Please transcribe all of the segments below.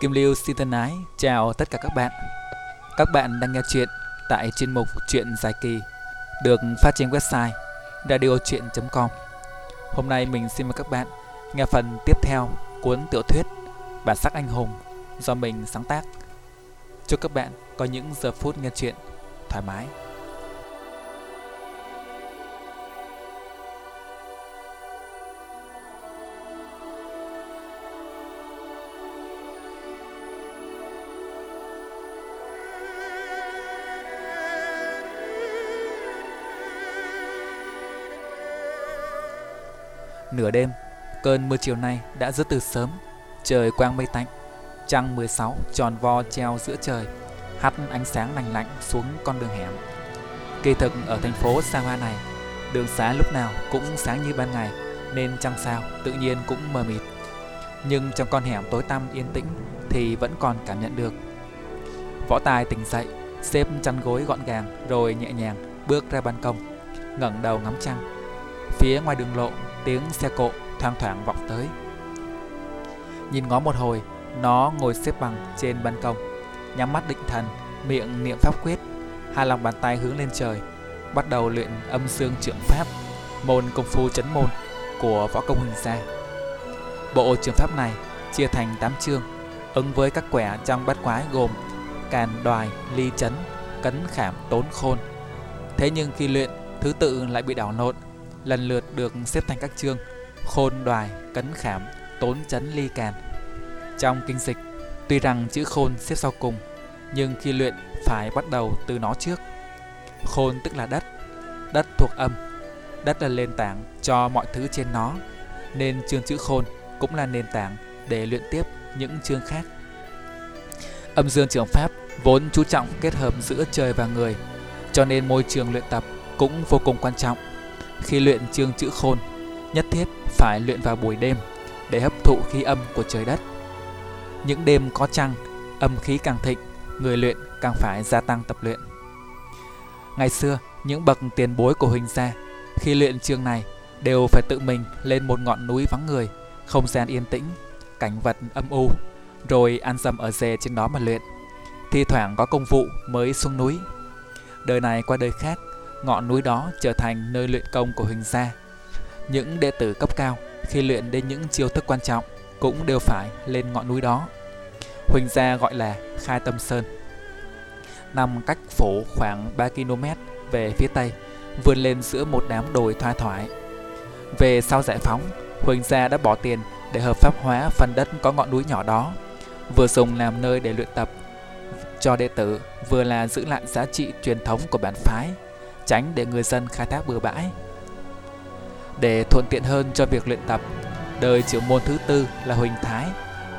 Kim Lưu xin thân ái chào tất cả các bạn. Các bạn đang nghe chuyện tại chuyên mục Chuyện dài kỳ, được phát trên website radiochuyen.com. Hôm nay mình xin mời các bạn nghe phần tiếp theo cuốn tiểu thuyết Bản sắc anh hùng do mình sáng tác. Chúc các bạn có những giờ phút nghe chuyện thoải mái. Nửa đêm, cơn mưa chiều nay đã dứt từ sớm, trời quang mây tạnh, trăng 16 tròn vo treo giữa trời, hắt ánh sáng lành lạnh xuống con đường hẻm. Kỳ thực ở thành phố xa hoa này, đường xá lúc nào cũng sáng như ban ngày, nên trăng sao tự nhiên cũng mờ mịt. Nhưng trong con hẻm tối tăm yên tĩnh thì vẫn còn cảm nhận được. Võ Tài tỉnh dậy, xếp chăn gối gọn gàng rồi nhẹ nhàng bước ra ban công, ngẩng đầu ngắm trăng. Phía ngoài đường lộ tiếng xe cộ thoang thoảng vọng tới. Nhìn ngó một hồi, nó ngồi xếp bằng trên ban công, nhắm mắt định thần, miệng niệm pháp quyết, hai lòng bàn tay hướng lên trời, bắt đầu luyện âm xương trưởng pháp, môn công phu chấn môn của võ công hình gia. Bộ trường pháp này chia thành 8 chương, ứng với các quẻ trong bát quái gồm càn đoài, ly chấn, cấn khảm, tốn khôn. Thế nhưng khi luyện, thứ tự lại bị đảo lộn lần lượt được xếp thành các chương khôn đoài, cấn khảm, tốn chấn ly càn. Trong kinh dịch, tuy rằng chữ khôn xếp sau cùng, nhưng khi luyện phải bắt đầu từ nó trước. Khôn tức là đất, đất thuộc âm, đất là nền tảng cho mọi thứ trên nó, nên chương chữ khôn cũng là nền tảng để luyện tiếp những chương khác. Âm dương trường pháp vốn chú trọng kết hợp giữa trời và người, cho nên môi trường luyện tập cũng vô cùng quan trọng. Khi luyện chương chữ khôn, nhất thiết phải luyện vào buổi đêm để hấp thụ khí âm của trời đất. Những đêm có trăng, âm khí càng thịnh, người luyện càng phải gia tăng tập luyện. Ngày xưa, những bậc tiền bối của Huỳnh gia khi luyện chương này đều phải tự mình lên một ngọn núi vắng người, không gian yên tĩnh, cảnh vật âm u, rồi ăn dầm ở dề trên đó mà luyện. Thi thoảng có công vụ mới xuống núi. Đời này qua đời khác, ngọn núi đó trở thành nơi luyện công của Huỳnh gia. Những đệ tử cấp cao khi luyện đến những chiêu thức quan trọng cũng đều phải lên ngọn núi đó. Huỳnh gia gọi là Khai Tâm Sơn. Nằm cách phủ khoảng 3 km về phía tây, vươn lên giữa một đám đồi thoai thoải. Về sau giải phóng, Huỳnh gia đã bỏ tiền để hợp pháp hóa phần đất có ngọn núi nhỏ đó, vừa dùng làm nơi để luyện tập cho đệ tử, vừa là giữ lại giá trị truyền thống của bản phái tránh để người dân khai thác bừa bãi. Để thuận tiện hơn cho việc luyện tập, đời trưởng môn thứ tư là Huỳnh Thái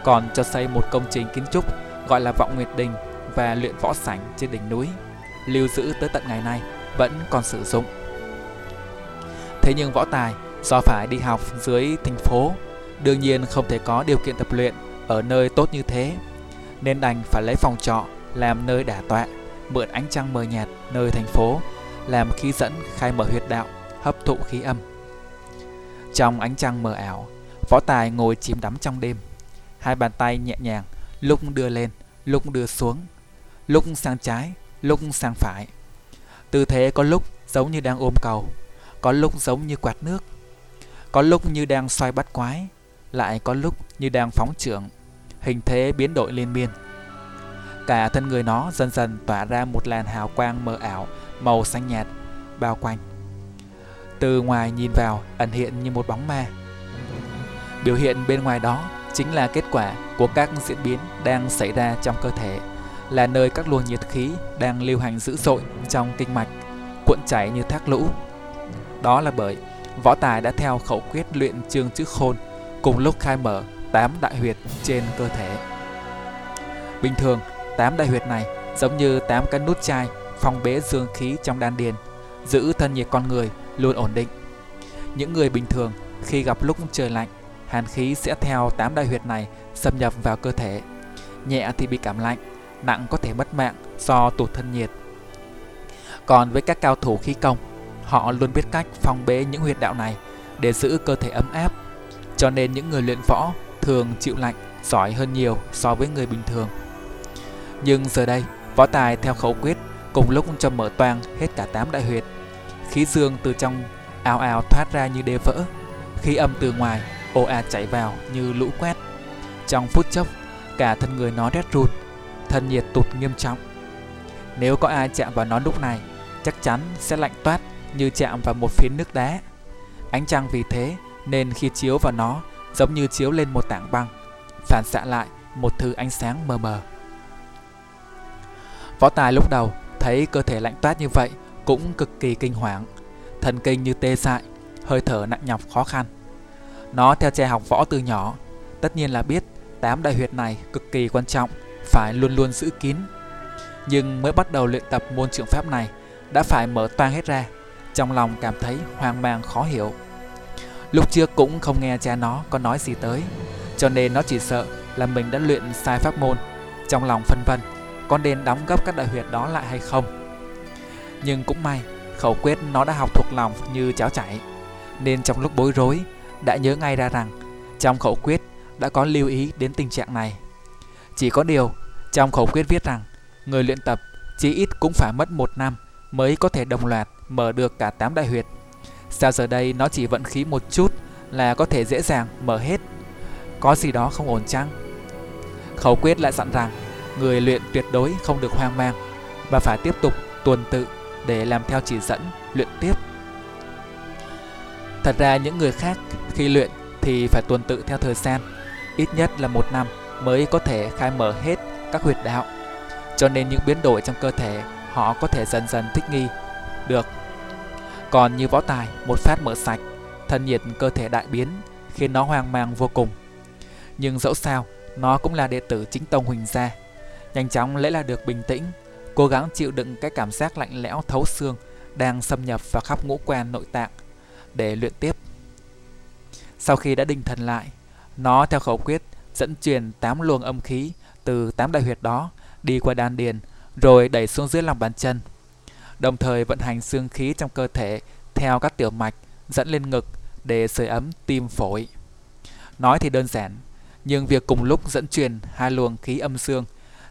còn cho xây một công trình kiến trúc gọi là Vọng Nguyệt Đình và luyện võ sảnh trên đỉnh núi, lưu giữ tới tận ngày nay vẫn còn sử dụng. Thế nhưng võ tài do phải đi học dưới thành phố, đương nhiên không thể có điều kiện tập luyện ở nơi tốt như thế, nên đành phải lấy phòng trọ làm nơi đả tọa, mượn ánh trăng mờ nhạt nơi thành phố làm khí dẫn khai mở huyệt đạo, hấp thụ khí âm. Trong ánh trăng mờ ảo, võ tài ngồi chìm đắm trong đêm. Hai bàn tay nhẹ nhàng, lúc đưa lên, lúc đưa xuống, lúc sang trái, lúc sang phải. Tư thế có lúc giống như đang ôm cầu, có lúc giống như quạt nước, có lúc như đang xoay bắt quái, lại có lúc như đang phóng trưởng, hình thế biến đổi liên miên. Cả thân người nó dần dần tỏa ra một làn hào quang mờ ảo màu xanh nhạt bao quanh. Từ ngoài nhìn vào ẩn hiện như một bóng ma. Biểu hiện bên ngoài đó chính là kết quả của các diễn biến đang xảy ra trong cơ thể, là nơi các luồng nhiệt khí đang lưu hành dữ dội trong kinh mạch, cuộn chảy như thác lũ. Đó là bởi võ tài đã theo khẩu quyết luyện trương chữ khôn cùng lúc khai mở tám đại huyệt trên cơ thể. Bình thường, tám đại huyệt này giống như tám cái nút chai phong bế dương khí trong đan điền, giữ thân nhiệt con người luôn ổn định. Những người bình thường khi gặp lúc trời lạnh, hàn khí sẽ theo tám đại huyệt này xâm nhập vào cơ thể. Nhẹ thì bị cảm lạnh, nặng có thể mất mạng do tụt thân nhiệt. Còn với các cao thủ khí công, họ luôn biết cách phong bế những huyệt đạo này để giữ cơ thể ấm áp. Cho nên những người luyện võ thường chịu lạnh giỏi hơn nhiều so với người bình thường. Nhưng giờ đây, võ tài theo khẩu quyết cùng lúc cho mở toang hết cả tám đại huyệt. Khí dương từ trong ào ào thoát ra như đê vỡ, khí âm từ ngoài ồ ạt chảy vào như lũ quét. Trong phút chốc, cả thân người nó rét run, thân nhiệt tụt nghiêm trọng. Nếu có ai chạm vào nó lúc này, chắc chắn sẽ lạnh toát như chạm vào một phiến nước đá. Ánh trăng vì thế nên khi chiếu vào nó giống như chiếu lên một tảng băng, phản xạ lại một thứ ánh sáng mờ mờ. Võ Tài lúc đầu thấy cơ thể lạnh toát như vậy cũng cực kỳ kinh hoàng, thần kinh như tê dại, hơi thở nặng nhọc khó khăn. Nó theo cha học võ từ nhỏ, tất nhiên là biết tám đại huyệt này cực kỳ quan trọng, phải luôn luôn giữ kín. Nhưng mới bắt đầu luyện tập môn trường pháp này, đã phải mở toang hết ra, trong lòng cảm thấy hoang mang khó hiểu. Lúc trước cũng không nghe cha nó có nói gì tới, cho nên nó chỉ sợ là mình đã luyện sai pháp môn, trong lòng phân vân, có nên đóng gấp các đại huyệt đó lại hay không. Nhưng cũng may, khẩu quyết nó đã học thuộc lòng như cháo chảy, nên trong lúc bối rối, đã nhớ ngay ra rằng trong khẩu quyết đã có lưu ý đến tình trạng này. Chỉ có điều, trong khẩu quyết viết rằng người luyện tập chí ít cũng phải mất một năm mới có thể đồng loạt mở được cả 8 đại huyệt. Sao giờ đây nó chỉ vận khí một chút là có thể dễ dàng mở hết? Có gì đó không ổn chăng? Khẩu quyết lại dặn rằng người luyện tuyệt đối không được hoang mang và phải tiếp tục tuần tự để làm theo chỉ dẫn luyện tiếp. Thật ra những người khác khi luyện thì phải tuần tự theo thời gian, ít nhất là một năm mới có thể khai mở hết các huyệt đạo. Cho nên những biến đổi trong cơ thể họ có thể dần dần thích nghi được. Còn như võ tài, một phát mở sạch, thân nhiệt cơ thể đại biến khiến nó hoang mang vô cùng. Nhưng dẫu sao, nó cũng là đệ tử chính tông Huỳnh gia. Nhanh chóng lẽ là được bình tĩnh, cố gắng chịu đựng cái cảm giác lạnh lẽo thấu xương đang xâm nhập vào khắp ngũ quan nội tạng để luyện tiếp. Sau khi đã định thần lại, nó theo khẩu quyết dẫn truyền 8 luồng âm khí từ 8 đại huyệt đó đi qua đan điền rồi đẩy xuống dưới lòng bàn chân. Đồng thời vận hành xương khí trong cơ thể theo các tiểu mạch dẫn lên ngực để sưởi ấm tim phổi. Nói thì đơn giản, nhưng việc cùng lúc dẫn truyền hai luồng khí âm dương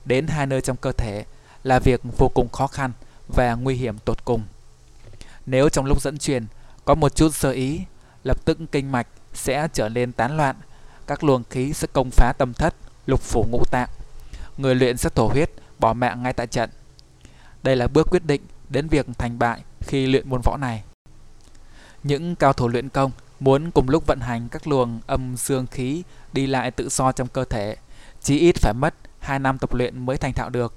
đến hai nơi trong cơ thể là việc vô cùng khó khăn và nguy hiểm tột cùng. Nếu trong lúc dẫn truyền có một chút sơ ý, lập tức kinh mạch sẽ trở nên tán loạn, các luồng khí sẽ công phá tâm thất, lục phủ ngũ tạng. Người luyện sẽ thổ huyết, bỏ mạng ngay tại trận. Đây là bước quyết định đến việc thành bại khi luyện môn võ này. Những cao thủ luyện công muốn cùng lúc vận hành các luồng âm dương khí đi lại tự do trong cơ thể, chí ít phải mất 2 năm tập luyện mới thành thạo được.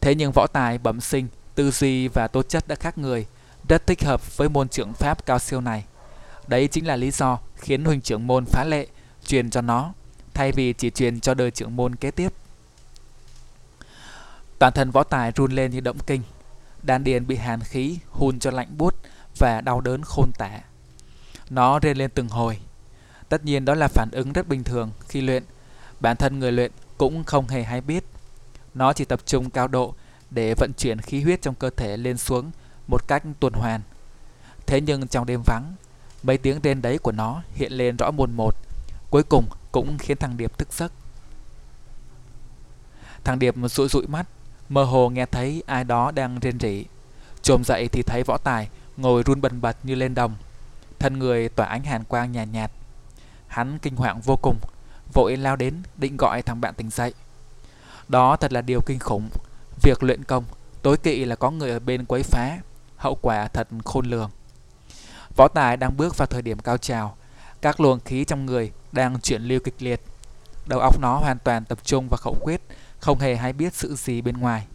Thế nhưng võ tài bẩm sinh, tư duy và tố chất đã khác người, rất thích hợp với môn trưởng pháp cao siêu này. Đấy chính là lý do khiến huynh trưởng môn phá lệ truyền cho nó, thay vì chỉ truyền cho đời trưởng môn kế tiếp. Toàn thân võ tài run lên như động kinh, đan điền bị hàn khí hun cho lạnh buốt và đau đớn khôn tả. Nó rên lên từng hồi. Tất nhiên đó là phản ứng rất bình thường khi luyện. Bản thân người luyện cũng không hề hay biết. Nó chỉ tập trung cao độ để vận chuyển khí huyết trong cơ thể lên xuống một cách tuần hoàn. Thế nhưng trong đêm vắng, mấy tiếng rên đấy của nó hiện lên rõ mồn một, cuối cùng cũng khiến thằng Điệp thức giấc. Thằng Điệp rụi rụi mắt, mơ hồ nghe thấy ai đó đang rên rỉ. Trồm dậy thì thấy võ tài ngồi run bần bật như lên đồng, thân người tỏa ánh hàn quang nhàn nhạt, nhạt. Hắn kinh hoàng vô cùng, vội lao đến định gọi thằng bạn tỉnh dậy. Đó thật là điều kinh khủng, việc luyện công tối kỵ là có người ở bên quấy phá hậu quả thật khôn lường. Võ Tài đang bước vào thời điểm cao trào, các luồng khí trong người đang chuyển lưu kịch liệt. Đầu óc nó hoàn toàn tập trung vào khẩu quyết, không hề hay biết sự gì bên ngoài.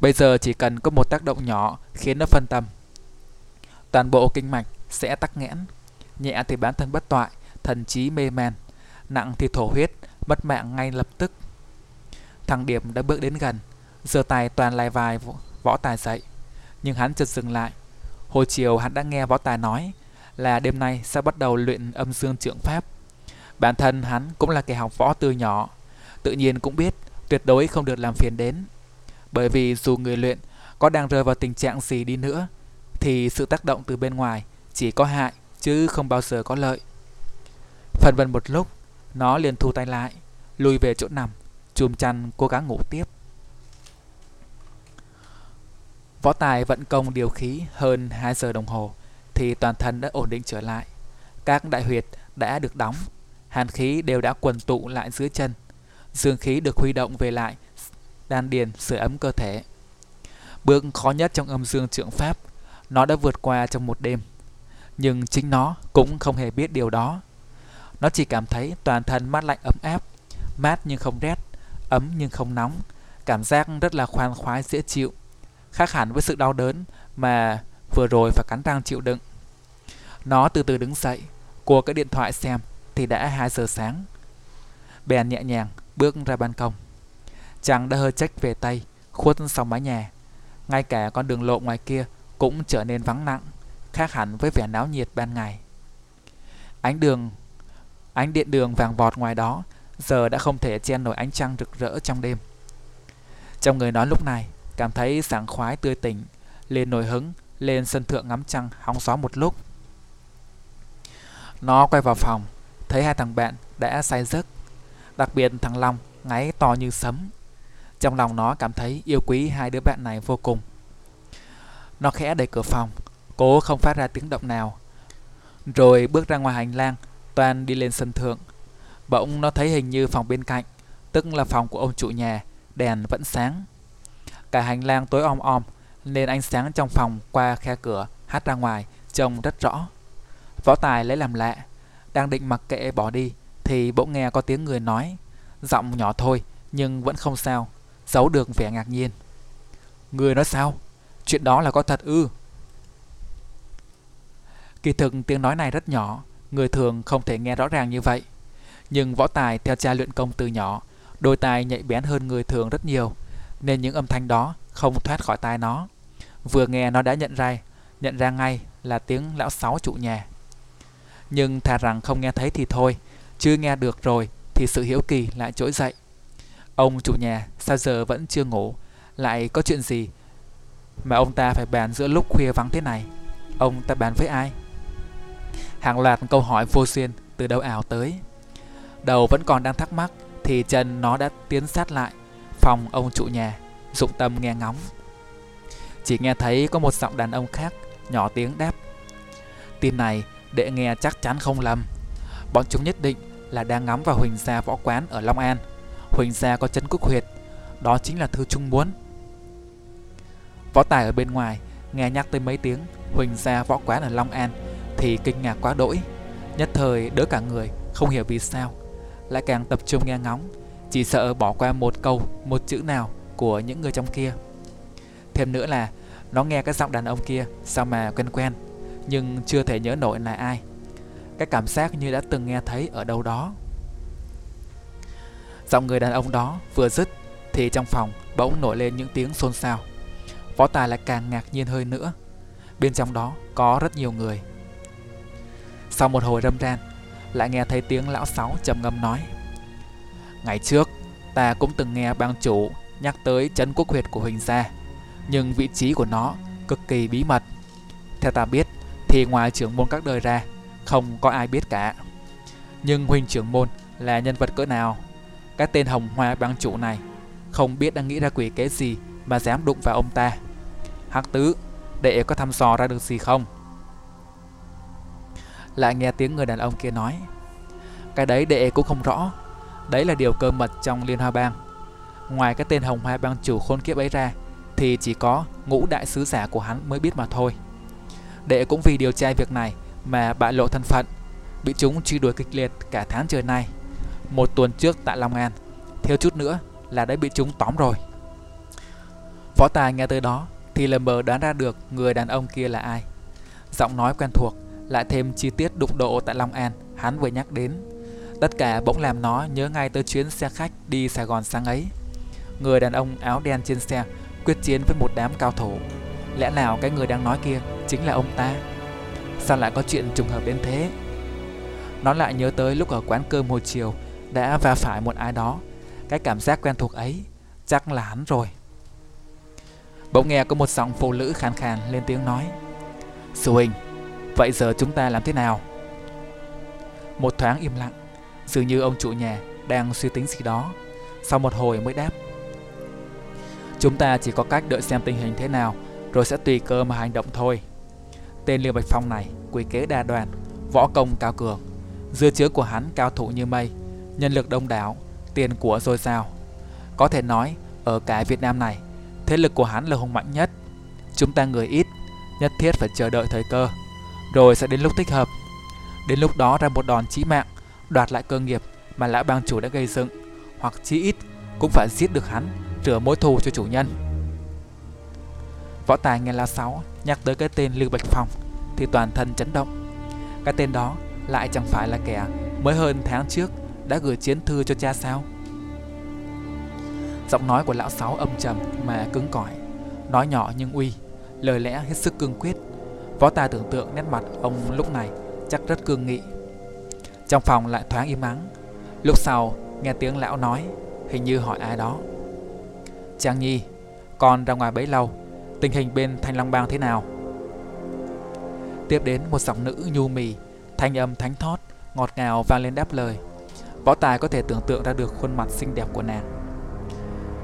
Bây giờ chỉ cần có một tác động nhỏ khiến nó phân tâm. Toàn bộ kinh mạch sẽ tắc nghẽn, nhẹ thì bản thân bất toại, thần trí mê man, nặng thì thổ huyết, mất mạng ngay lập tức. Thằng điểm đã bước đến gần, giờ tài toàn lại vài võ tài dậy nhưng hắn chợt dừng lại. Hồi chiều hắn đã nghe võ tài nói là đêm nay sẽ bắt đầu luyện âm dương trưởng pháp. Bản thân hắn cũng là kẻ học võ từ nhỏ, tự nhiên cũng biết tuyệt đối không được làm phiền đến. Bởi vì dù người luyện có đang rơi vào tình trạng gì đi nữa, thì sự tác động từ bên ngoài chỉ có hại chứ không bao giờ có lợi. Phần vân một lúc, nó liền thu tay lại, lùi về chỗ nằm, chùm chăn cố gắng ngủ tiếp. Võ Tài vận công điều khí hơn 2 giờ đồng hồ thì toàn thân đã ổn định trở lại. Các đại huyệt đã được đóng, hàn khí đều đã quần tụ lại dưới chân. Dương khí được huy động về lại, đan điền sưởi ấm cơ thể. Bước khó nhất trong âm dương trượng pháp, nó đã vượt qua trong một đêm. Nhưng chính nó cũng không hề biết điều đó. Nó chỉ cảm thấy toàn thân mát lạnh ấm áp, mát nhưng không rét, ấm nhưng không nóng, cảm giác rất là khoan khoái dễ chịu, khác hẳn với sự đau đớn mà vừa rồi phải cắn răng chịu đựng. Nó từ từ đứng dậy, cua cái điện thoại xem thì đã 2 giờ sáng. Bèn nhẹ nhàng bước ra ban công. Chàng đã hơi trách về tay, khuất sau mái nhà. Ngay cả con đường lộ ngoài kia cũng trở nên vắng lặng, khác hẳn với vẻ náo nhiệt ban ngày. Ánh đường, ánh điện đường vàng vọt ngoài đó giờ đã không thể chen nổi ánh trăng rực rỡ trong đêm. Trong người nó lúc này cảm thấy sảng khoái tươi tỉnh, lên nổi hứng, lên sân thượng ngắm trăng hóng gió một lúc. Nó quay vào phòng, thấy hai thằng bạn đã say giấc, đặc biệt thằng Long ngáy to như sấm. Trong lòng nó cảm thấy yêu quý hai đứa bạn này vô cùng. Nó khẽ đẩy cửa phòng, cố không phát ra tiếng động nào. Rồi bước ra ngoài hành lang, toàn đi lên sân thượng. Bỗng nó thấy hình như phòng bên cạnh, tức là phòng của ông chủ nhà, đèn vẫn sáng. Cả hành lang tối om om, nên ánh sáng trong phòng qua khe cửa hắt ra ngoài trông rất rõ. Võ Tài lấy làm lạ, đang định mặc kệ bỏ đi thì bỗng nghe có tiếng người nói, giọng nhỏ thôi nhưng vẫn không sao, giấu được vẻ ngạc nhiên. Người nói sao? Chuyện đó là có thật ư? Kỳ thực tiếng nói này rất nhỏ, người thường không thể nghe rõ ràng như vậy. Nhưng võ tài theo cha luyện công từ nhỏ, đôi tai nhạy bén hơn người thường rất nhiều, nên những âm thanh đó không thoát khỏi tai nó. Vừa nghe nó đã nhận ra, nhận ra ngay là tiếng lão sáu trụ nhà. Nhưng thà rằng không nghe thấy thì thôi, chưa nghe được rồi thì sự hiếu kỳ lại trỗi dậy. Ông chủ nhà sao giờ vẫn chưa ngủ, lại có chuyện gì mà ông ta phải bàn giữa lúc khuya vắng thế này? Ông ta bàn với ai? Hàng loạt câu hỏi vô duyên từ đâu ảo tới. Đầu vẫn còn đang thắc mắc thì chân nó đã tiến sát lại phòng ông chủ nhà, dụng tâm nghe ngóng. Chỉ nghe thấy có một giọng đàn ông khác nhỏ tiếng đáp. Tin này đệ nghe chắc chắn không lầm. Bọn chúng nhất định là đang ngắm vào Huỳnh Gia võ quán ở Long An. Huỳnh Gia có chân quốc huyệt, đó chính là thư chúng muốn. Võ Tài ở bên ngoài nghe nhắc tới mấy tiếng Huỳnh Gia võ quán ở Long An thì kinh ngạc quá đỗi. Nhất thời đỡ cả người, không hiểu vì sao. Lại càng tập trung nghe ngóng, chỉ sợ bỏ qua một câu, một chữ nào của những người trong kia. Thêm nữa là nó nghe cái giọng đàn ông kia sao mà quen quen, nhưng chưa thể nhớ nổi là ai. Cái cảm giác như đã từng nghe thấy ở đâu đó. Giọng người đàn ông đó vừa dứt thì trong phòng bỗng nổi lên những tiếng xôn xao. Võ Tài lại càng ngạc nhiên hơi nữa. Bên trong đó có rất nhiều người. Sau một hồi râm ran, lại nghe thấy tiếng lão sáu trầm ngâm nói. Ngày trước, ta cũng từng nghe bang chủ nhắc tới chấn quốc huyệt của Huỳnh gia, nhưng vị trí của nó cực kỳ bí mật. Theo ta biết, thì ngoài trưởng môn các đời ra, không có ai biết cả. Nhưng Huỳnh trưởng môn là nhân vật cỡ nào? Cái tên hồng hoa bang chủ này không biết đang nghĩ ra quỷ kế gì mà dám đụng vào ông ta. Hắc tứ, đệ có thăm dò ra được gì không? Lại nghe tiếng người đàn ông kia nói, Cái đấy đệ cũng không rõ. Đấy là điều cơ mật trong Liên Hoa Bang. Ngoài cái tên Hồng Hoa Bang chủ khôn kiếp ấy ra, Thì chỉ có ngũ đại sứ giả của hắn mới biết mà thôi. Đệ cũng vì điều tra việc này Mà bại lộ thân phận, Bị chúng truy đuổi kịch liệt cả tháng trời nay. Một tuần trước tại Long An, Thiếu chút nữa là đã bị chúng tóm rồi. Võ Tài nghe tới đó Thì lờ mờ đoán ra được người đàn ông kia là ai. Giọng nói quen thuộc lại thêm chi tiết đụng độ tại Long An hắn vừa nhắc đến. Tất cả bỗng làm nó nhớ ngay tới chuyến xe khách đi Sài Gòn sáng ấy. Người đàn ông áo đen trên xe quyết chiến với một đám cao thủ. Lẽ nào cái người đang nói kia chính là ông ta? Sao lại có chuyện trùng hợp đến thế? Nó lại nhớ tới lúc ở quán cơm hồi chiều đã va phải một ai đó. Cái cảm giác quen thuộc ấy chắc là hắn rồi. Bỗng nghe có một giọng phụ nữ khàn khàn lên tiếng nói Sư huynh, Vậy giờ chúng ta làm thế nào? Một thoáng im lặng Dường như ông chủ nhà đang suy tính gì đó, sau một hồi mới đáp. Chúng ta chỉ có cách đợi xem tình hình thế nào, rồi sẽ tùy cơ mà hành động thôi. Tên Liêu Bạch Phong này, quý kế đa đoàn, võ công cao cường, dư chứa của hắn cao thủ như mây, nhân lực đông đảo, tiền của dồi dào. Có thể nói, ở cái Việt Nam này, thế lực của hắn là hùng mạnh nhất. Chúng ta người ít, nhất thiết phải chờ đợi thời cơ, rồi sẽ đến lúc thích hợp. Đến lúc đó ra một đòn chí mạng, đoạt lại cơ nghiệp mà lão bang chủ đã gây dựng, hoặc chí ít cũng phải giết được hắn, rửa mối thù cho chủ nhân. Võ Tài nghe La Sáu nhắc tới cái tên Lưu Bạch Phong thì toàn thân chấn động. Cái tên đó lại chẳng phải là kẻ mới hơn tháng trước đã gửi chiến thư cho cha sao? Giọng nói của lão Sáu âm trầm mà cứng cỏi, nói nhỏ nhưng uy, lời lẽ hết sức cương quyết. Võ Tài tưởng tượng nét mặt ông lúc này chắc rất cương nghị. Trong phòng lại thoáng im ắng. Lúc sau nghe tiếng lão nói, hình như hỏi ai đó. Trang Nhi, con ra ngoài bấy lâu, tình hình bên Thanh Long Bang thế nào? Tiếp đến một giọng nữ nhu mì, thanh âm thánh thót, ngọt ngào vang lên đáp lời. Võ Tài có thể tưởng tượng ra được khuôn mặt xinh đẹp của nàng.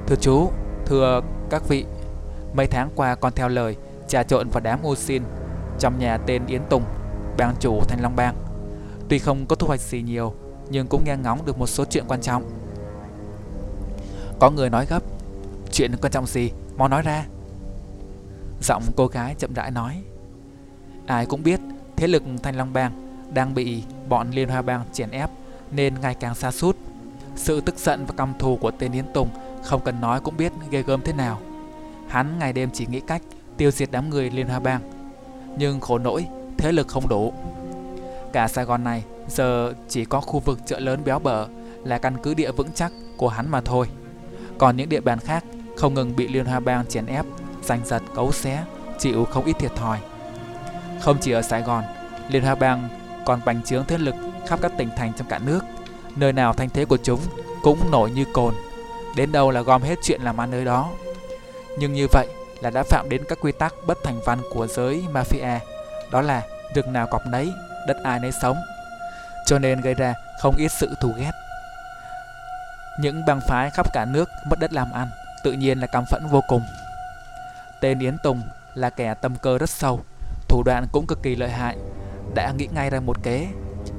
Thưa chú, thưa các vị, mấy tháng qua con theo lời trà trộn vào đám ô xin trong nhà tên Yến Tùng, bang chủ Thanh Long Bang. Tuy không có thu hoạch gì nhiều, nhưng cũng nghe ngóng được một số chuyện quan trọng. Có người nói gấp, chuyện quan trọng gì, mau nói ra. Giọng cô gái chậm rãi nói. Ai cũng biết thế lực Thanh Long Bang đang bị bọn Liên Hoa Bang chèn ép nên ngày càng xa sút Sự tức giận và căm thù của tên Yến Tùng không cần nói cũng biết ghê gớm thế nào. Hắn ngày đêm chỉ nghĩ cách tiêu diệt đám người Liên Hoa Bang. Nhưng khổ nỗi, thế lực không đủ. Cả Sài Gòn này giờ chỉ có khu vực chợ lớn béo bở là căn cứ địa vững chắc của hắn mà thôi. Còn những địa bàn khác không ngừng bị Liên Hoa Bang chèn ép, giành giật, cấu xé, chịu không ít thiệt thòi. Không chỉ ở Sài Gòn, Liên Hoa Bang còn bành trướng thế lực khắp các tỉnh thành trong cả nước. Nơi nào thanh thế của chúng cũng nổi như cồn, đến đâu là gom hết chuyện làm ăn nơi đó. Nhưng như vậy là đã phạm đến các quy tắc bất thành văn của giới mafia, đó là rừng nào cọp nấy, đất ai nấy sống. Cho nên gây ra không ít sự thù ghét. Những bang phái khắp cả nước mất đất làm ăn, tự nhiên là căm phẫn vô cùng. Tên Yến Tùng là kẻ tâm cơ rất sâu, thủ đoạn cũng cực kỳ lợi hại, đã nghĩ ngay ra một kế.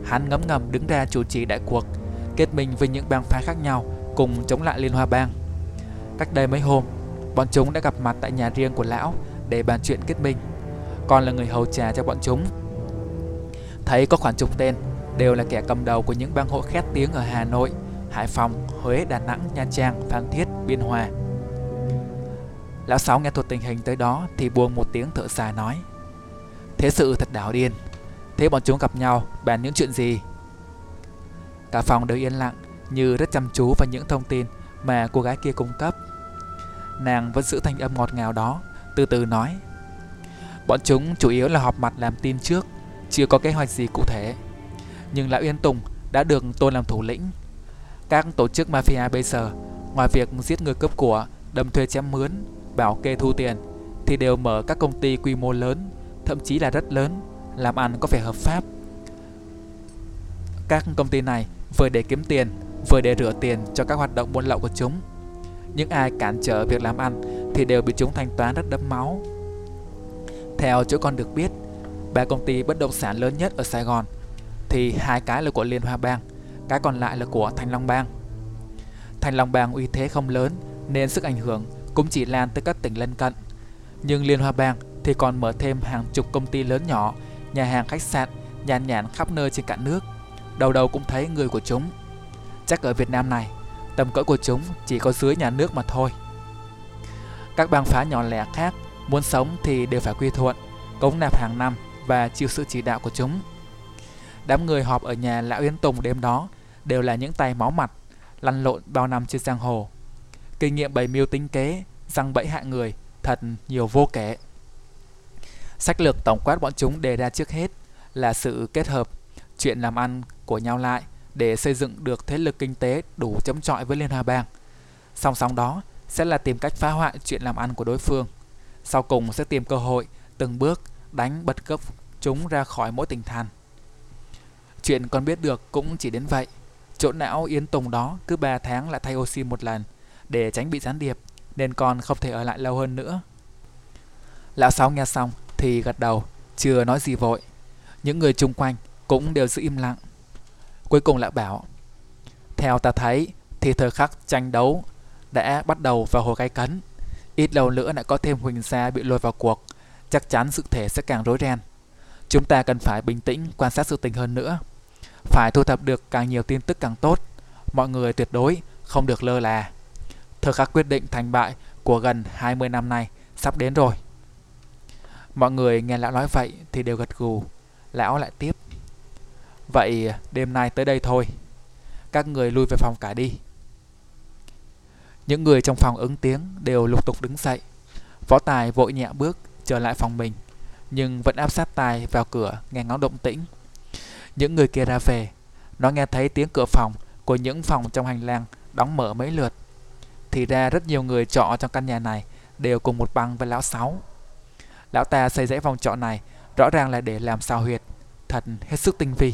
Hắn ngấm ngầm đứng ra chủ trì đại cuộc, kết minh với những bang phái khác nhau cùng chống lại Liên Hoa Bang. Cách đây mấy hôm, bọn chúng đã gặp mặt tại nhà riêng của lão để bàn chuyện kết minh. Con là người hầu trà cho bọn chúng. Thấy có khoảng chục tên, đều là kẻ cầm đầu của những bang hội khét tiếng ở Hà Nội, Hải Phòng, Huế, Đà Nẵng, Nha Trang, Phan Thiết, Biên Hòa. Lão Sáu nghe thuật tình hình tới đó thì buông một tiếng thở dài nói Thế sự thật đảo điên Thế bọn chúng gặp nhau bàn những chuyện gì Cả phòng đều yên lặng Như rất chăm chú vào những thông tin Mà cô gái kia cung cấp Nàng vẫn giữ thanh âm ngọt ngào đó Từ từ nói Bọn chúng chủ yếu là họp mặt làm tin trước Chưa có kế hoạch gì cụ thể Nhưng Lão Yên Tùng đã được tôn làm thủ lĩnh Các tổ chức mafia bây giờ Ngoài việc giết người cướp của Đâm thuê chém mướn Bảo kê thu tiền Thì đều mở các công ty quy mô lớn Thậm chí là rất lớn làm ăn có vẻ hợp pháp. Các công ty này vừa để kiếm tiền, vừa để rửa tiền cho các hoạt động buôn lậu của chúng. Những ai cản trở việc làm ăn thì đều bị chúng thanh toán rất đẫm máu. Theo chỗ con được biết, ba công ty bất động sản lớn nhất ở Sài Gòn thì hai cái là của Liên Hoa Bang, cái còn lại là của Thanh Long Bang. Thanh Long Bang uy thế không lớn nên sức ảnh hưởng cũng chỉ lan tới các tỉnh lân cận. Nhưng Liên Hoa Bang thì còn mở thêm hàng chục công ty lớn nhỏ nhà hàng khách sạn, nhàn nhản khắp nơi trên cả nước. Đầu đầu cũng thấy người của chúng. Chắc ở Việt Nam này, tầm cỡ của chúng chỉ có dưới nhà nước mà thôi. Các bang phá nhỏ lẻ khác muốn sống thì đều phải quy thuận, cống nạp hàng năm và chịu sự chỉ đạo của chúng. Đám người họp ở nhà Lão Yến Tùng đêm đó đều là những tay máu mặt, lăn lộn bao năm trên giang hồ. Kinh nghiệm bày mưu tính kế, răng bẫy hạ người, thật nhiều vô kể. Sách lược tổng quát bọn chúng đề ra trước hết là sự kết hợp chuyện làm ăn của nhau lại để xây dựng được thế lực kinh tế đủ chống chọi với Liên Hoa Bang. Song song đó sẽ là tìm cách phá hoại chuyện làm ăn của đối phương. Sau cùng sẽ tìm cơ hội từng bước đánh bật cấp chúng ra khỏi mỗi tỉnh thành. Chuyện con biết được cũng chỉ đến vậy. chỗ não Yến Tùng đó cứ 3 tháng lại thay oxy một lần để tránh bị gián điệp, nên con không thể ở lại lâu hơn nữa. Lão Sáu nghe xong thì gật đầu, chưa nói gì vội. Những người chung quanh cũng đều giữ im lặng. Cuối cùng lại bảo, theo ta thấy thì thời khắc tranh đấu đã bắt đầu vào hồi gai cấn. Ít lâu nữa lại có thêm Huỳnh Gia bị lôi vào cuộc, chắc chắn sự thể sẽ càng rối ren. Chúng ta cần phải bình tĩnh quan sát sự tình hơn nữa. Phải thu thập được càng nhiều tin tức càng tốt. Mọi người tuyệt đối không được lơ là. Thời khắc quyết định thành bại của gần 20 năm nay sắp đến rồi. Mọi người nghe lão nói vậy thì đều gật gù. Lão lại tiếp. Vậy đêm nay tới đây thôi. Các người lui về phòng cả đi. Những người trong phòng ứng tiếng đều lục tục đứng dậy. Võ Tài vội nhẹ bước trở lại phòng mình, nhưng vẫn áp sát Tài vào cửa nghe ngóng động tĩnh. Những người kia ra về, nó nghe thấy tiếng cửa phòng của những phòng trong hành lang đóng mở mấy lượt. Thì ra rất nhiều người trọ trong căn nhà này đều cùng một băng với lão Sáu. Lão ta xây dãy phòng trọ này rõ ràng là để làm sao huyệt, thật hết sức tinh vi.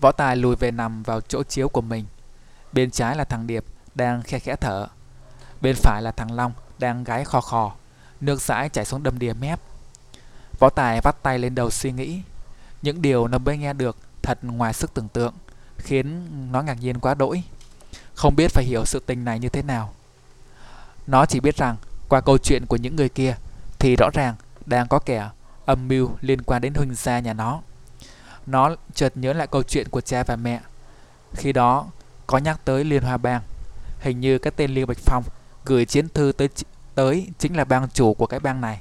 Võ Tài lùi về nằm vào chỗ chiếu của mình. Bên trái là thằng Điệp đang khe khẽ thở. Bên phải là thằng Long đang gáy khò khò. Nước dãi chảy xuống đầm đìa mép. Võ Tài vắt tay lên đầu suy nghĩ. Những điều nó mới nghe được thật ngoài sức tưởng tượng, khiến nó ngạc nhiên quá đỗi. Không biết phải hiểu sự tình này như thế nào. Nó chỉ biết rằng qua câu chuyện của những người kia thì rõ ràng đang có kẻ âm mưu liên quan đến huynh gia nhà nó. Nó chợt nhớ lại câu chuyện của cha và mẹ. Khi đó, có nhắc tới Liên Hoa Bang. Hình như cái tên Liêu Bạch Phong gửi chiến thư tới tới chính là bang chủ của cái bang này.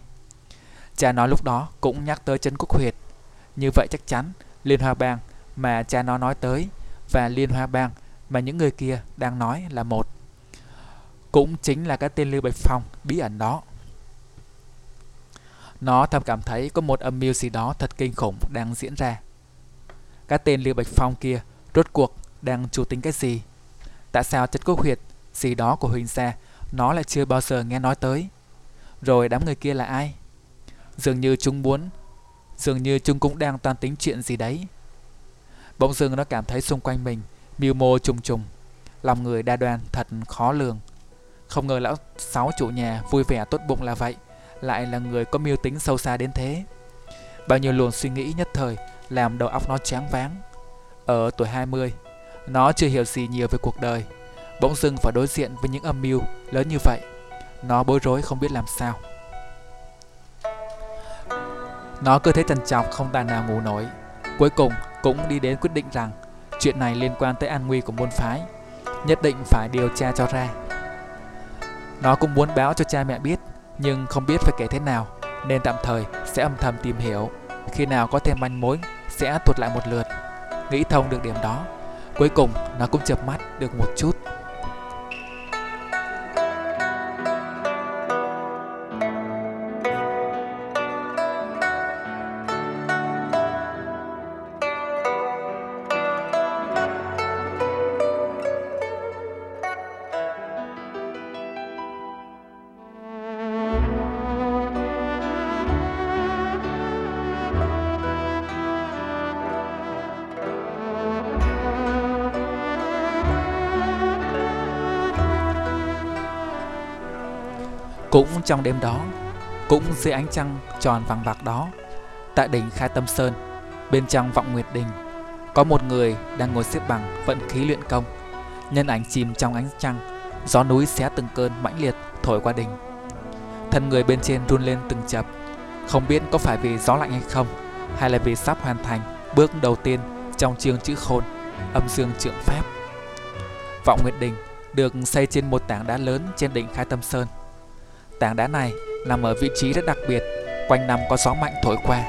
Cha nó lúc đó cũng nhắc tới Trấn Quốc Huyệt. Như vậy chắc chắn Liên Hoa Bang mà cha nó nói tới và Liên Hoa Bang mà những người kia đang nói là một. Cũng chính là cái tên Lưu Bạch Phong bí ẩn đó. Nó thầm cảm thấy có một âm mưu gì đó thật kinh khủng đang diễn ra. Cái tên Lưu Bạch Phong kia rốt cuộc đang chủ tính cái gì? Tại sao chất quốc huyệt gì đó của Huỳnh Gia nó lại chưa bao giờ nghe nói tới? Rồi đám người kia là ai? Dường như chúng muốn, Dường như chúng cũng đang toan tính chuyện gì đấy Bỗng dưng nó cảm thấy xung quanh mình Mưu mô trùng trùng, Lòng người đa đoan thật khó lường Không ngờ lão sáu chủ nhà vui vẻ tốt bụng là vậy, Lại là người có mưu tính sâu xa đến thế Bao nhiêu luồng suy nghĩ nhất thời làm đầu óc nó chán váng Ở tuổi 20 Nó chưa hiểu gì nhiều về cuộc đời Bỗng dưng phải đối diện với những âm mưu lớn như vậy Nó bối rối không biết làm sao nó cứ thế trần trọc không tài nào ngủ nổi. Cuối cùng cũng đi đến quyết định rằng chuyện này liên quan tới an nguy của môn phái, nhất định phải điều tra cho ra. Nó cũng muốn báo cho cha mẹ biết, nhưng không biết phải kể thế nào, nên tạm thời sẽ âm thầm tìm hiểu. Khi nào có thêm manh mối, sẽ thuật lại một lượt. Nghĩ thông được điểm đó, cuối cùng nó cũng chợp mắt được một chút. Cũng trong đêm đó, cũng dưới ánh trăng tròn vàng bạc đó, tại đỉnh Khai Tâm Sơn, bên trong vọng Nguyệt Đình, có một người đang ngồi xếp bằng vận khí luyện công. Nhân ảnh chìm trong ánh trăng, gió núi xé từng cơn mãnh liệt thổi qua đỉnh. Thân người bên trên run lên từng chập, không biết có phải vì gió lạnh hay không, hay là vì sắp hoàn thành bước đầu tiên trong chương chữ khôn, âm dương trượng pháp. Vọng Nguyệt Đình được xây trên một tảng đá lớn trên đỉnh Khai Tâm Sơn. Tảng đá này nằm ở vị trí rất đặc biệt, quanh năm có gió mạnh thổi qua.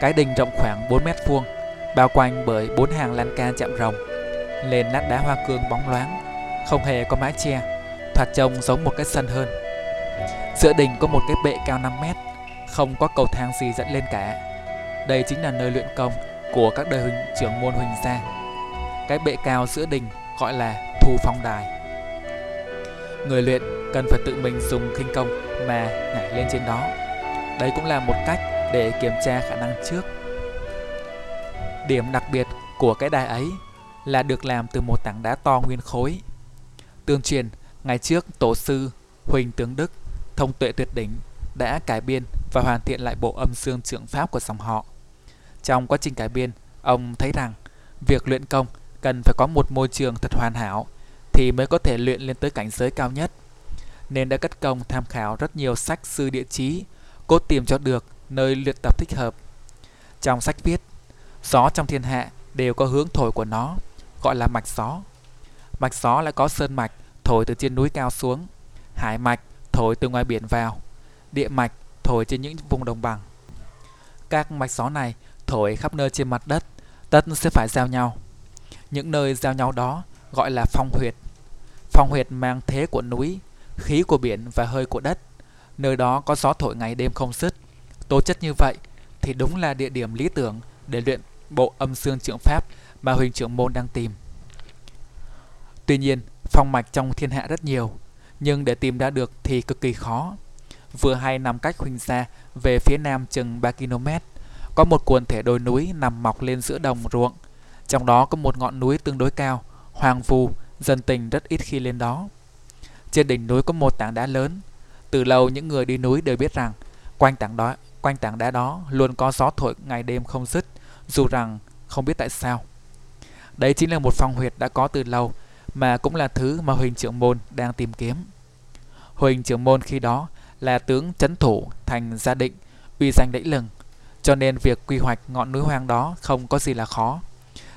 Cái đình rộng khoảng 4 mét vuông, bao quanh bởi bốn hàng lan can chạm rồng. Lên lát đá hoa cương bóng loáng, không hề có mái che, thoạt trông giống một cái sân hơn. Giữa đình có một cái bệ cao 5 mét, không có cầu thang gì dẫn lên cả. Đây chính là nơi luyện công của các đời huỳnh trưởng môn huỳnh gia. Cái bệ cao giữa đình gọi là thu phong đài. Người luyện cần phải tự mình dùng khinh công mà nhảy lên trên đó. Đấy cũng là một cách để kiểm tra khả năng trước. Điểm đặc biệt của cái đài ấy là được làm từ một tảng đá to nguyên khối. Tương truyền, ngày trước tổ sư Huỳnh Tướng Đức, thông tuệ tuyệt đỉnh, đã cải biên và hoàn thiện lại bộ âm dương trượng pháp của dòng họ. Trong quá trình cải biên, ông thấy rằng việc luyện công cần phải có một môi trường thật hoàn hảo thì mới có thể luyện lên tới cảnh giới cao nhất. Nên đã cất công tham khảo rất nhiều sách sư địa chí, cố tìm cho được nơi luyện tập thích hợp. Trong sách viết, gió trong thiên hạ đều có hướng thổi của nó, gọi là mạch gió. Mạch gió lại có sơn mạch thổi từ trên núi cao xuống, hải mạch thổi từ ngoài biển vào, địa mạch thổi trên những vùng đồng bằng. Các mạch gió này thổi khắp nơi trên mặt đất, tất sẽ phải giao nhau. Những nơi giao nhau đó gọi là phong huyệt. Phong huyệt mang thế của núi, khí của biển và hơi của đất. Nơi đó có gió thổi ngày đêm không dứt. Tố chất như vậy thì đúng là địa điểm lý tưởng để luyện bộ âm xương trưởng pháp mà Huỳnh Trưởng Môn đang tìm. Tuy nhiên, phong mạch trong thiên hạ rất nhiều, nhưng để tìm ra được thì cực kỳ khó. Vừa hay nằm cách Huỳnh xa về phía nam chừng 3 km, có một quần thể đồi núi nằm mọc lên giữa đồng ruộng. Trong đó có một ngọn núi tương đối cao, hoàng vu, dân tình rất ít khi lên đó. Trên đỉnh núi có một tảng đá lớn. Từ lâu những người đi núi đều biết rằng quanh tảng đó, quanh tảng đá đó luôn có gió thổi ngày đêm không dứt, dù rằng không biết tại sao. Đấy chính là một phong huyệt đã có từ lâu mà cũng là thứ mà Huỳnh Trưởng Môn đang tìm kiếm. Huỳnh Trưởng Môn khi đó là tướng chấn thủ thành gia định, uy danh đẫy lừng, cho nên việc quy hoạch ngọn núi hoang đó không có gì là khó.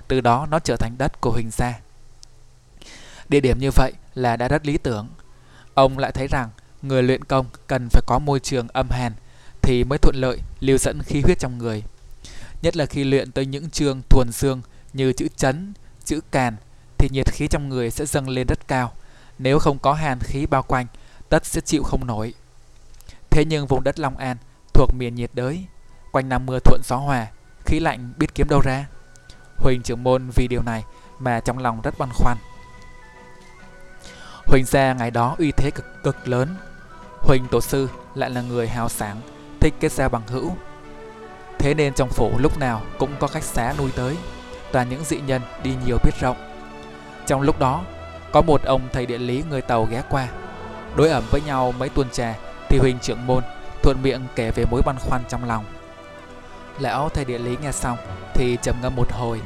Từ đó nó trở thành đất của Huỳnh gia. Địa điểm như vậy là đã rất lý tưởng. Ông lại thấy rằng người luyện công cần phải có môi trường âm hàn thì mới thuận lợi lưu dẫn khí huyết trong người. Nhất là khi luyện tới những chương thuần xương như chữ chấn, chữ càn thì nhiệt khí trong người sẽ dâng lên rất cao. Nếu không có hàn khí bao quanh, tất sẽ chịu không nổi. Thế nhưng vùng đất Long An thuộc miền nhiệt đới, quanh năm mưa thuận gió hòa, khí lạnh biết kiếm đâu ra. Huỳnh trưởng môn vì điều này mà trong lòng rất băn khoăn. Huỳnh gia ngày đó uy thế cực cực lớn. Huỳnh tổ sư lại là người hào sáng, thích kết giao bằng hữu. Thế nên trong phủ lúc nào cũng có khách xá nuôi tới, toàn những dị nhân đi nhiều biết rộng. Trong lúc đó, có một ông thầy địa lý người Tàu ghé qua. Đối ẩm với nhau mấy tuần trà thì Huỳnh trưởng môn thuận miệng kể về mối băn khoăn trong lòng. Lão thầy địa lý nghe xong thì trầm ngâm một hồi.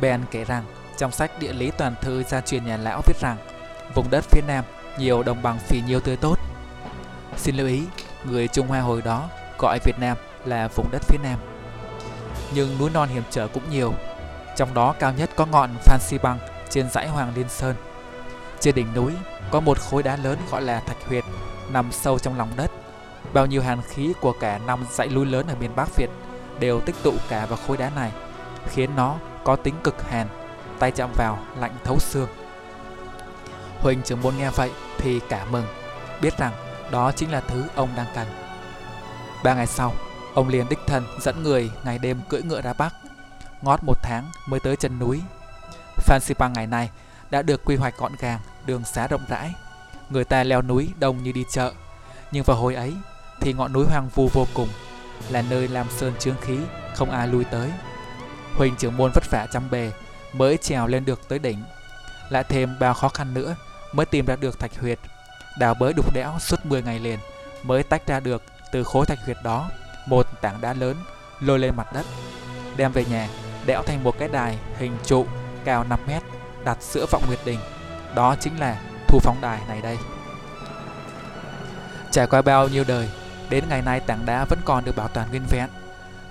Ben kể rằng trong sách địa lý toàn thư gia truyền nhà lão viết rằng vùng đất phía Nam nhiều đồng bằng phì nhiêu tươi tốt. Xin lưu ý, người Trung Hoa hồi đó gọi Việt Nam là vùng đất phía Nam. Nhưng núi non hiểm trở cũng nhiều, trong đó cao nhất có ngọn Phan Xi Băng trên dãy Hoàng Liên Sơn. Trên đỉnh núi có một khối đá lớn gọi là Thạch Huyệt nằm sâu trong lòng đất. Bao nhiêu hàn khí của cả năm dãy núi lớn ở miền Bắc Việt đều tích tụ cả vào khối đá này, khiến nó có tính cực hàn, tay chạm vào lạnh thấu xương. Huỳnh trưởng môn nghe vậy thì cả mừng, biết rằng đó chính là thứ ông đang cần. Ba ngày sau, ông liền đích thân dẫn người ngày đêm cưỡi ngựa ra Bắc, ngót một tháng mới tới chân núi. Phan Xipang ngày nay đã được quy hoạch gọn gàng, đường xá rộng rãi. Người ta leo núi đông như đi chợ, nhưng vào hồi ấy thì ngọn núi hoang vu vô cùng, là nơi làm sơn trướng khí, không ai lui tới. Huỳnh trưởng môn vất vả chăm bề mới trèo lên được tới đỉnh. Lại thêm bao khó khăn nữa mới tìm ra được thạch huyệt. Đào bới đục đẽo suốt 10 ngày liền mới tách ra được từ khối thạch huyệt đó một tảng đá lớn lôi lên mặt đất. Đem về nhà, đẽo thành một cái đài hình trụ cao 5 mét đặt giữa vọng nguyệt đình. Đó chính là thu phóng đài này đây. Trải qua bao nhiêu đời, đến ngày nay tảng đá vẫn còn được bảo toàn nguyên vẹn.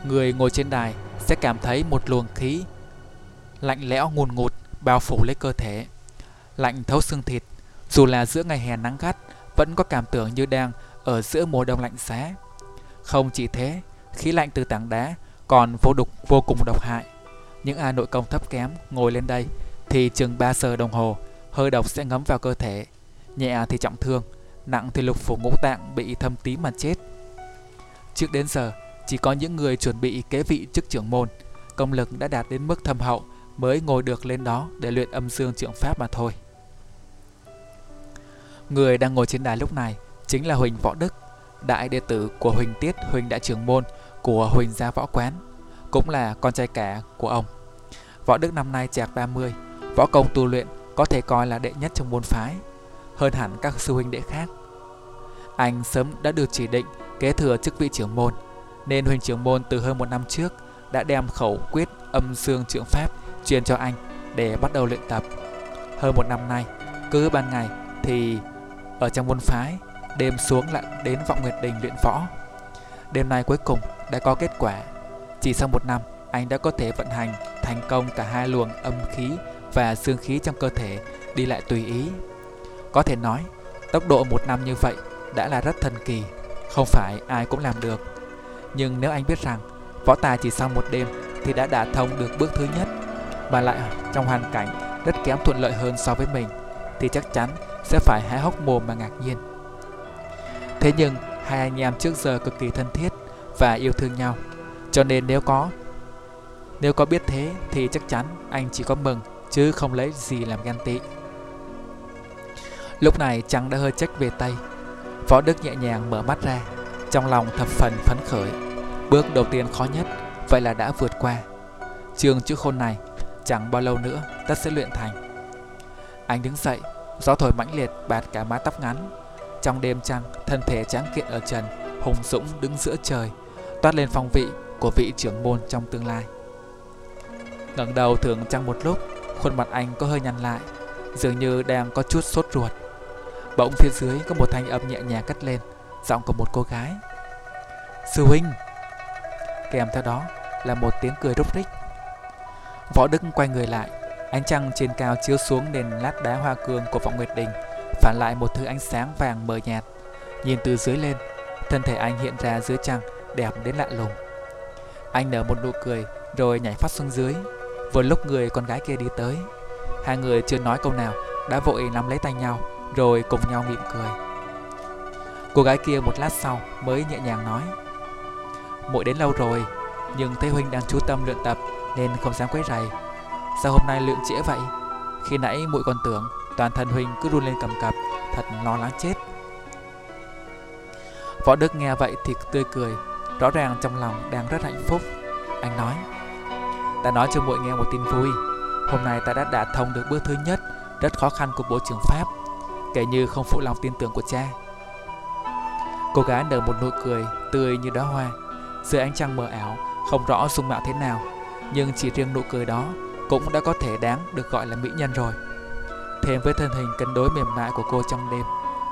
Người ngồi trên đài sẽ cảm thấy một luồng khí lạnh lẽo ngùn ngụt bao phủ lấy cơ thể. Lạnh thấu xương thịt, dù là giữa ngày hè nắng gắt, vẫn có cảm tưởng như đang ở giữa mùa đông lạnh giá. Không chỉ thế, khí lạnh từ tảng đá còn vô đục vô cùng độc hại. Những ai nội công thấp kém ngồi lên đây thì chừng 3 giờ đồng hồ, hơi độc sẽ ngấm vào cơ thể. Nhẹ thì trọng thương, nặng thì lục phủ ngũ tạng bị thâm tím mà chết. Trước đến giờ, chỉ có những người chuẩn bị kế vị chức trưởng môn, công lực đã đạt đến mức thâm hậu mới ngồi được lên đó để luyện âm dương trưởng pháp mà thôi. Người đang ngồi trên đài lúc này chính là Huỳnh Võ Đức, đại đệ tử của Huỳnh Tiết Huỳnh Đại trưởng môn của Huỳnh Gia Võ Quán, cũng là con trai cả của ông. Võ Đức năm nay chạc 30, võ công tu luyện có thể coi là đệ nhất trong môn phái, hơn hẳn các sư huynh đệ khác. Anh sớm đã được chỉ định kế thừa chức vị trưởng môn, nên huỳnh trưởng môn từ hơn một năm trước đã đem khẩu quyết âm dương trưởng pháp truyền cho anh để bắt đầu luyện tập. Hơn một năm nay, cứ ban ngày thì ở trong môn phái, đêm xuống lại đến vọng nguyệt đình luyện võ. Đêm nay cuối cùng đã có kết quả. Chỉ sau một năm, anh đã có thể vận hành thành công cả hai luồng âm khí và dương khí trong cơ thể đi lại tùy ý. Có thể nói, tốc độ một năm như vậy đã là rất thần kỳ, không phải ai cũng làm được. Nhưng nếu anh biết rằng võ tài chỉ sau một đêm thì đã đả thông được bước thứ nhất, mà lại trong hoàn cảnh rất kém thuận lợi hơn so với mình, thì chắc chắn sẽ phải há hốc mồm mà ngạc nhiên. Thế nhưng hai anh em trước giờ cực kỳ thân thiết và yêu thương nhau, cho nên nếu có nếu có biết thế thì chắc chắn anh chỉ có mừng chứ không lấy gì làm ghen tị. Lúc này Trắng đã hơi trách về tay, Võ Đức nhẹ nhàng mở mắt ra, trong lòng thập phần phấn khởi. Bước đầu tiên khó nhất, vậy là đã vượt qua. Trường chữ khôn này, chẳng bao lâu nữa ta sẽ luyện thành. Anh đứng dậy, gió thổi mãnh liệt bạt cả mái tóc ngắn. Trong đêm trăng, thân thể trắng kiện ở trần, hùng dũng đứng giữa trời, toát lên phong vị của vị trưởng môn trong tương lai. Ngẩng đầu thường trăng một lúc khuôn mặt anh có hơi nhăn lại dường như đang có chút sốt ruột. Bỗng phía dưới có một thanh âm nhẹ nhàng cất lên giọng của một cô gái. Sư huynh. Kèm theo đó là một tiếng cười rúc rích. Võ đức quay người lại ánh trăng trên cao chiếu xuống nền lát đá hoa cương của vọng nguyệt đình, phản lại một thứ ánh sáng vàng mờ nhạt. Nhìn từ dưới lên, thân thể anh hiện ra dưới trăng, đẹp đến lạ lùng. Anh nở một nụ cười, rồi nhảy phát xuống dưới. Vừa lúc người con gái kia đi tới, Hai người chưa nói câu nào, Đã vội nắm lấy tay nhau, Rồi cùng nhau mỉm cười. Cô gái kia một lát sau mới nhẹ nhàng nói, muội đến lâu rồi, Nhưng thấy Huynh đang chú tâm luyện tập Nên không dám quấy rầy. Sao hôm nay lượng trễ vậy? Khi nãy muội còn tưởng toàn thân Huynh cứ run lên cầm cập, Thật lo lắng chết. Võ Đức nghe vậy thì tươi cười, Rõ ràng trong lòng đang rất hạnh phúc. Anh nói, Ta nói cho muội nghe một tin vui. Hôm nay ta đã đạt thông được bước thứ nhất, Rất khó khăn của bộ trưởng Pháp, Kể như không phụ lòng tin tưởng của cha. Cô gái nở một nụ cười Tươi như đóa hoa, Dưới ánh trăng mờ ảo, Không rõ dung mạo thế nào, Nhưng chỉ riêng nụ cười đó cũng đã có thể đáng được gọi là mỹ nhân rồi. Thêm với thân hình cân đối mềm mại của cô trong đêm,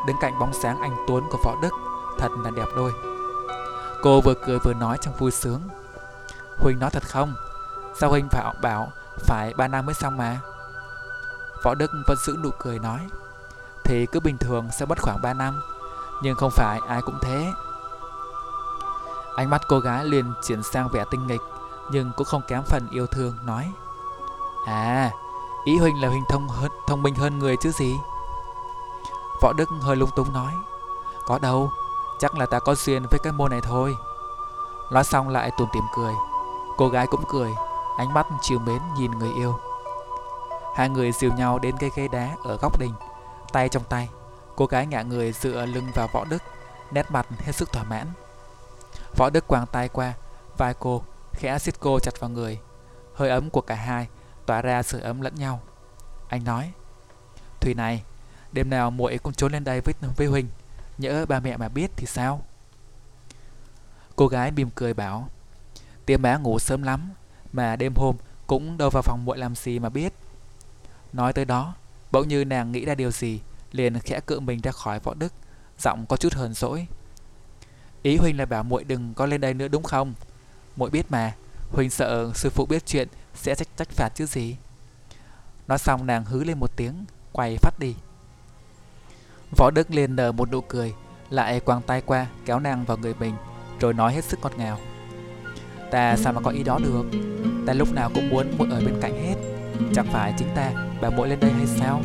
Đứng cạnh bóng sáng anh Tuấn của Võ Đức, Thật là đẹp đôi. Cô vừa cười vừa nói trong vui sướng. Huynh nói thật không? Sao huynh phải bảo phải 3 năm mới xong mà? Võ Đức vẫn giữ nụ cười nói. Thì cứ bình thường sẽ mất khoảng 3 năm Nhưng không phải ai cũng thế. Ánh mắt cô gái liền chuyển sang vẻ tinh nghịch, Nhưng cũng không kém phần yêu thương, nói. À Ý huynh là huynh thông hơn, thông minh hơn người chứ gì Võ Đức hơi lung tung nói Có đâu Chắc là ta có duyên với cái môn này thôi Nói xong lại tùm tìm cười Cô gái cũng cười ánh mắt chiều mến nhìn người yêu. Hai người dìu nhau đến cây ghế đá ở góc đình, tay trong tay. Cô gái ngã người dựa lưng vào võ Đức, nét mặt hết sức thỏa mãn. Võ Đức quàng tay qua, vai cô, khẽ siết cô chặt vào người. Hơi ấm của cả hai tỏa ra sự ấm lẫn nhau. Anh nói, Thùy này, đêm nào muội cũng trốn lên đây với, với Huỳnh, nhỡ ba mẹ mà biết thì sao? Cô gái mỉm cười bảo, Tiêm má ngủ sớm lắm, mà đêm hôm cũng đâu vào phòng muội làm gì mà biết. Nói tới đó, bỗng như nàng nghĩ ra điều gì, liền khẽ cự mình ra khỏi võ đức, giọng có chút hờn dỗi. Ý Huỳnh là bảo muội đừng có lên đây nữa đúng không? Muội biết mà, Huỳnh sợ sư phụ biết chuyện sẽ trách trách phạt chứ gì. Nói xong nàng hứ lên một tiếng, quay phát đi. Võ Đức liền nở một nụ cười, lại quàng tay qua kéo nàng vào người mình, rồi nói hết sức ngọt ngào. Ta sao mà có ý đó được Ta lúc nào cũng muốn muội ở bên cạnh hết Chẳng phải chính ta bảo muội lên đây hay sao